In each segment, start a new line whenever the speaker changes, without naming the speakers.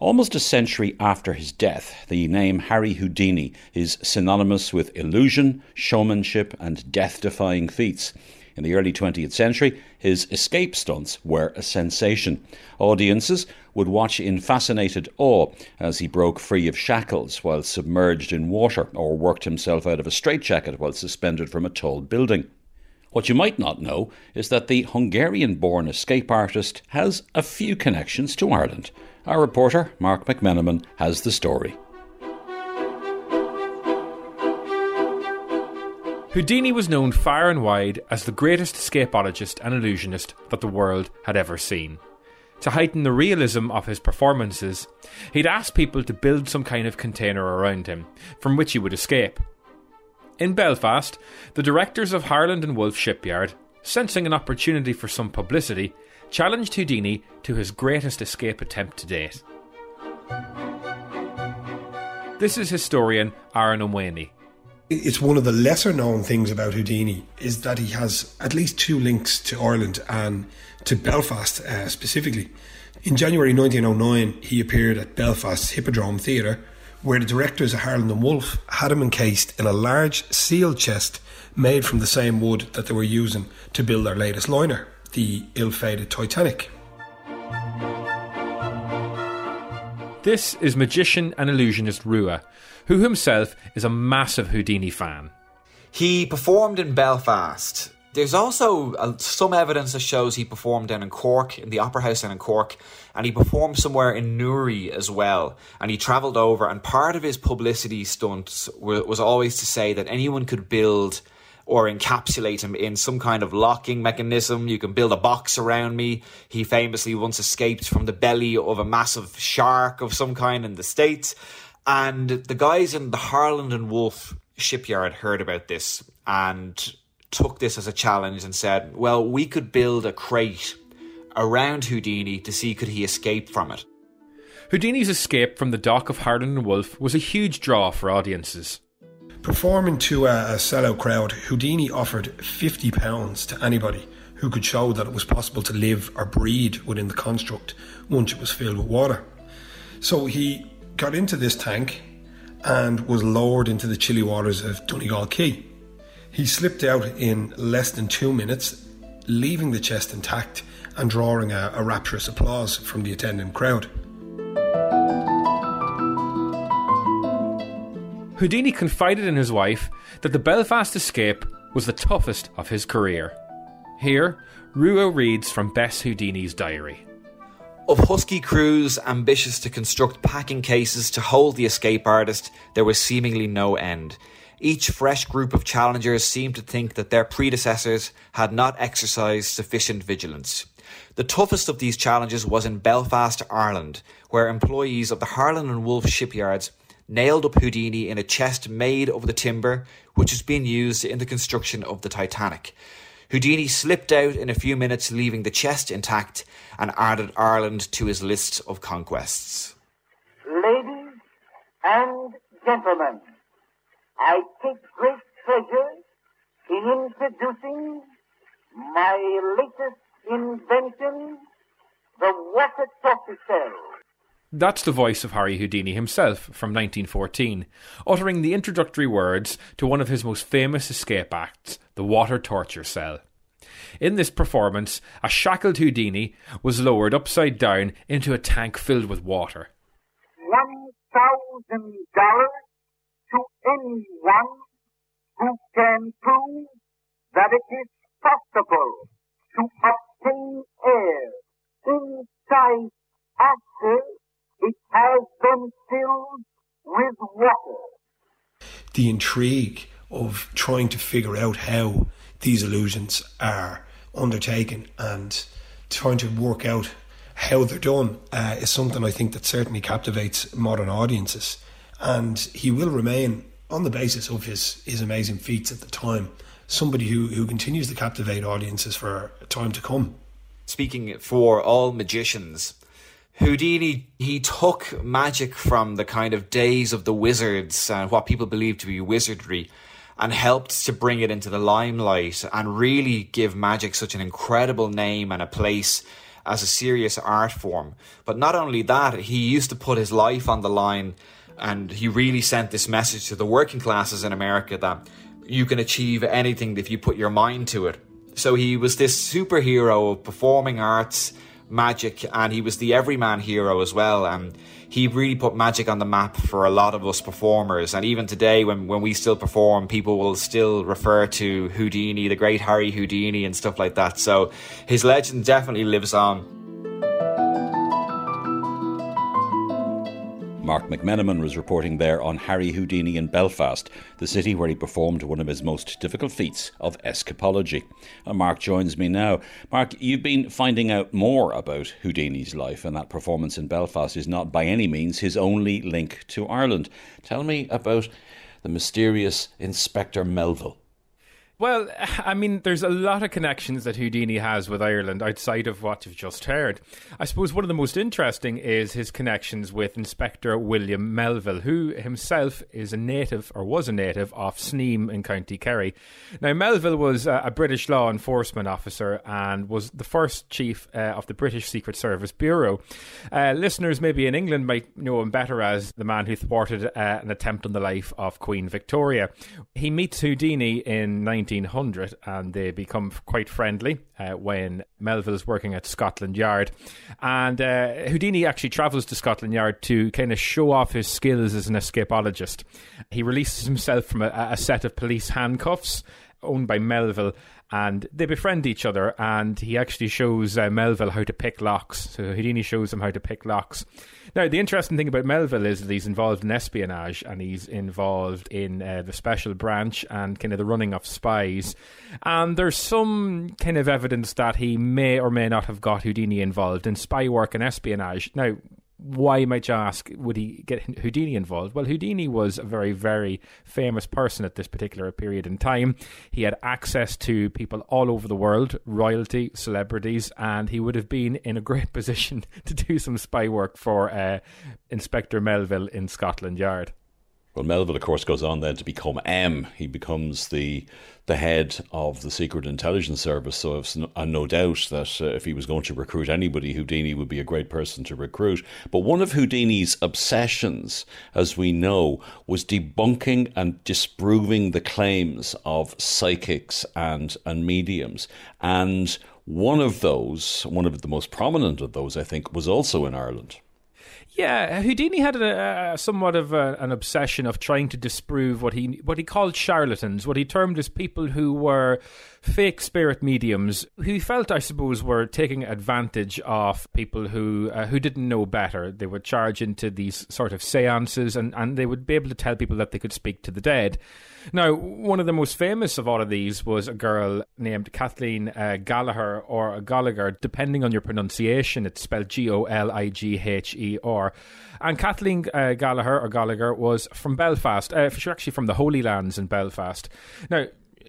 Almost a century after his death, the name Harry Houdini is synonymous with illusion, showmanship, and death defying feats. In the early 20th century, his escape stunts were a sensation. Audiences would watch in fascinated awe as he broke free of shackles while submerged in water or worked himself out of a straitjacket while suspended from a tall building. What you might not know is that the Hungarian born escape artist has a few connections to Ireland. Our reporter, Marc McMenamin, has the story.
Houdini was known far and wide as the greatest escapologist and illusionist that the world had ever seen. To heighten the realism of his performances, he'd ask people to build some kind of container around him, from which he would escape. In Belfast, the directors of Harland and Wolff shipyard, sensing an opportunity for some publicity, challenged Houdini to his greatest escape attempt to date. This is historian Aaron Omwani
it's one of the lesser known things about Houdini is that he has at least two links to Ireland and to Belfast uh, specifically. In January 1909, he appeared at Belfast's Hippodrome Theatre, where the directors of Harland and Wolff had him encased in a large sealed chest made from the same wood that they were using to build their latest liner, the ill-fated Titanic.
This is magician and illusionist Rua, who himself is a massive Houdini fan.
He performed in Belfast. There's also uh, some evidence that shows he performed down in Cork, in the Opera House down in Cork, and he performed somewhere in Newry as well. And he travelled over, and part of his publicity stunts was always to say that anyone could build or encapsulate him in some kind of locking mechanism. You can build a box around me. He famously once escaped from the belly of a massive shark of some kind in the States. And the guys in the Harland and Wolff shipyard heard about this and took this as a challenge and said, well, we could build a crate around Houdini to see could he escape from it.
Houdini's escape from the dock of Harland and Wolff was a huge draw for audiences.
Performing to a, a sellout crowd, Houdini offered £50 to anybody who could show that it was possible to live or breed within the construct once it was filled with water. So he got into this tank and was lowered into the chilly waters of Donegal Quay. He slipped out in less than two minutes, leaving the chest intact and drawing a, a rapturous applause from the attending crowd.
Houdini confided in his wife that the Belfast escape was the toughest of his career. Here, Ruo reads from Bess Houdini's diary.
Of husky crews ambitious to construct packing cases to hold the escape artist, there was seemingly no end. Each fresh group of challengers seemed to think that their predecessors had not exercised sufficient vigilance. The toughest of these challenges was in Belfast, Ireland, where employees of the Harland and Wolff shipyards nailed up Houdini in a chest made of the timber which has been used in the construction of the Titanic. Houdini slipped out in a few minutes, leaving the chest intact, and added Ireland to his list of conquests.
Ladies and gentlemen, I take great pleasure in introducing my latest invention, the water cell.
That's the voice of Harry Houdini himself from 1914, uttering the introductory words to one of his most famous escape acts, the water torture cell. In this performance, a shackled Houdini was lowered upside down into a tank filled with water.
One thousand dollars to anyone who can prove that it is possible to obtain air inside
The intrigue of trying to figure out how these illusions are undertaken and trying to work out how they're done uh, is something I think that certainly captivates modern audiences. And he will remain, on the basis of his, his amazing feats at the time, somebody who, who continues to captivate audiences for a time to come.
Speaking for all magicians, Houdini, he took magic from the kind of days of the wizards and what people believed to be wizardry and helped to bring it into the limelight and really give magic such an incredible name and a place as a serious art form. But not only that, he used to put his life on the line and he really sent this message to the working classes in America that you can achieve anything if you put your mind to it. So he was this superhero of performing arts, magic, and he was the everyman hero as well. And he really put magic on the map for a lot of us performers. And even today, when, when we still perform, people will still refer to Houdini, the great Harry Houdini, and stuff like that. So his legend definitely lives on.
Marc McMenamin was reporting there on Harry Houdini in Belfast, the city where he performed one of his most difficult feats of escapology. And Marc joins me now. Marc, you've been finding out more about Houdini's life, and that performance in Belfast is not by any means his only link to Ireland. Tell me about the mysterious Inspector Melville.
Well, I mean, there's a lot of connections that Houdini has with Ireland outside of what you've just heard. I suppose one of the most interesting is his connections with Inspector William Melville, who himself is a native, or was a native, of Sneem in County Kerry. Now, Melville was a British law enforcement officer and was the first chief uh, of the British Secret Service Bureau. Uh, listeners maybe in England might know him better as the man who thwarted uh, an attempt on the life of Queen Victoria. He meets Houdini in 19 1900 and they become quite friendly uh, when Melville's working at Scotland Yard. And uh, Houdini actually travels to Scotland Yard to kind of show off his skills as an escapologist. He releases himself from a, a set of police handcuffs owned by Melville and they befriend each other. And he actually shows uh, Melville how to pick locks. So Houdini shows him how to pick locks. Now, the interesting thing about Melville is that he's involved in espionage and he's involved in uh, the special branch and kind of the running of spies. And there's some kind of evidence that he may or may not have got Houdini involved in spy work and espionage. Now, why might you ask would he get Houdini involved? Well, Houdini was a very, very famous person at this particular period in time. He had access to people all over the world, royalty, celebrities, and he would have been in a great position to do some spy work for uh, Inspector Melville in Scotland Yard.
Well, Melville, of course, goes on then to become M. He becomes the the head of the Secret Intelligence Service. So I've no, uh, no doubt that uh, if he was going to recruit anybody, Houdini would be a great person to recruit. But one of Houdini's obsessions, as we know, was debunking and disproving the claims of psychics and and mediums. And one of those, one of the most prominent of those, I think, was also in Ireland.
Yeah, Houdini had a, a somewhat of a, an obsession of trying to disprove what he what he called charlatans, what he termed as people who were fake spirit mediums, who felt, I suppose, were taking advantage of people who uh, who didn't know better. They would charge into these sort of seances, and, and they would be able to tell people that they could speak to the dead. Now, one of the most famous of all of these was a girl named Kathleen uh, Gallagher or Goligher, depending on your pronunciation. It's spelled G O L I G H E R. And Kathleen uh, Gallagher or Goligher was from Belfast. Uh, she's actually from the Holy Lands in Belfast. Now,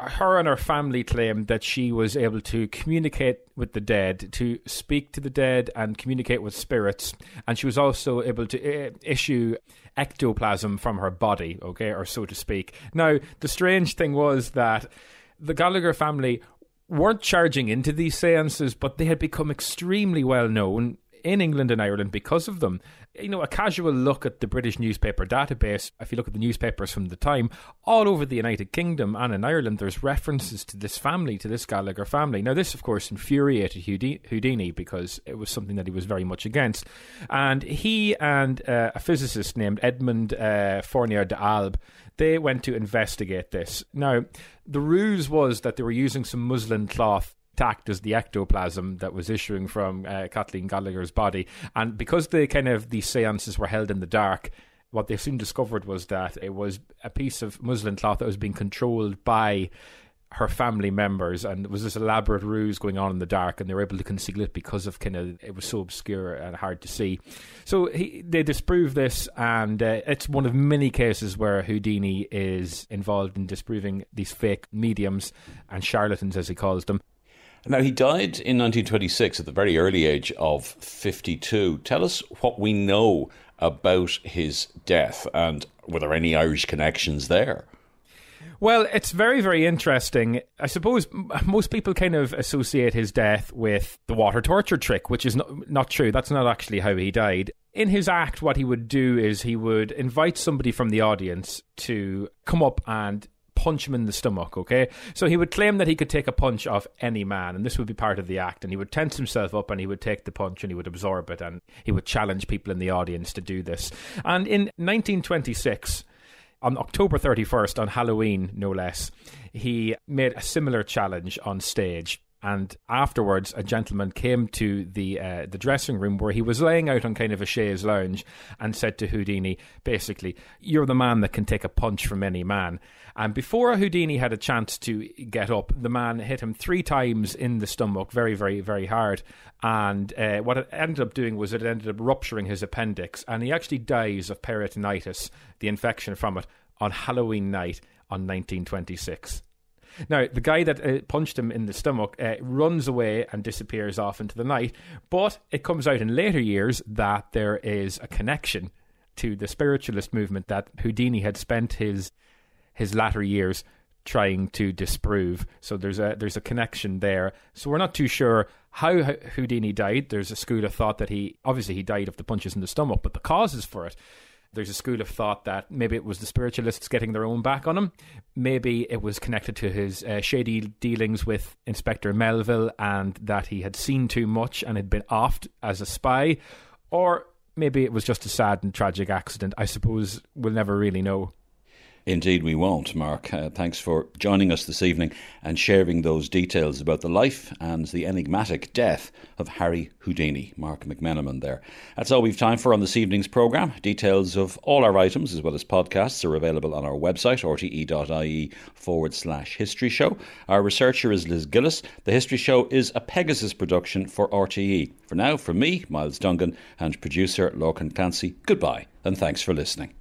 her and her family claimed that she was able to communicate with the dead, to speak to the dead and communicate with spirits, and she was also able to uh, issue ectoplasm from her body, okay, or so to speak. Now, the strange thing was that the Gallagher family weren't charging into these seances, but they had become extremely well known in England and Ireland because of them. You know, a casual look at the British newspaper database, if you look at the newspapers from the time, all over the United Kingdom and in Ireland, there's references to this family, to this Gallagher family. Now, this, of course, infuriated Houdini because it was something that he was very much against. And he and uh, a physicist named Edmund uh, Fournier d'Albe, they went to investigate this. Now, the ruse was that they were using some muslin cloth act as the ectoplasm that was issuing from uh, Kathleen Gallagher's body. And because the kind of these seances were held in the dark, what they soon discovered was that it was a piece of muslin cloth that was being controlled by her family members and there was this elaborate ruse going on in the dark and they were able to conceal it because of kind of it was so obscure and hard to see so he, they disprove this and uh, it's one of many cases where Houdini is involved in disproving these fake mediums and charlatans as he calls them
now, he died in 1926 at the very early age of 52. Tell us what we know about his death and were there any Irish connections there?
Well, it's very, very interesting. I suppose most people kind of associate his death with the water torture trick, which is not, not true. That's not actually how he died. In his act, what he would do is he would invite somebody from the audience to come up and punch him in the stomach, okay? So he would claim that he could take a punch off any man, and this would be part of the act. And he would tense himself up and he would take the punch and he would absorb it, and he would challenge people in the audience to do this. And in 1926, on October 31st, on Halloween, no less, he made a similar challenge on stage. And afterwards, a gentleman came to the uh, the dressing room where he was laying out on kind of a chaise lounge and said to Houdini, basically, "You're the man that can take a punch from any man." And before Houdini had a chance to get up, the man hit him three times in the stomach, very, very, very hard. And uh, what it ended up doing was it ended up rupturing his appendix, and he actually dies of peritonitis, the infection from it, on Halloween night on 1926. Now, the guy that uh, punched him in the stomach uh, runs away and disappears off into the night, but it comes out in later years that there is a connection to the spiritualist movement that Houdini had spent his his latter years trying to disprove. So there's a there's a connection there. So we're not too sure how Houdini died. There's a school of thought that he obviously he died of the punches in the stomach, but the causes for it there's a school of thought that maybe it was the spiritualists getting their own back on him. Maybe it was connected to his uh, shady dealings with Inspector Melville and that he had seen too much and had been offed as a spy. Or maybe it was just a sad and tragic accident. I suppose we'll never really know.
Indeed, we won't, Marc. Uh, thanks for joining us this evening and sharing those details about the life and the enigmatic death of Harry Houdini. Marc McMenamin there. That's all we've time for on this evening's programme. Details of all our items, as well as podcasts, are available on our website, rte.ie forward slash history show. Our researcher is Liz Gillis. The History Show is a Pegasus production for RTE. For now, from me, Myles Dungan, and producer Lorcan Clancy, goodbye and thanks for listening.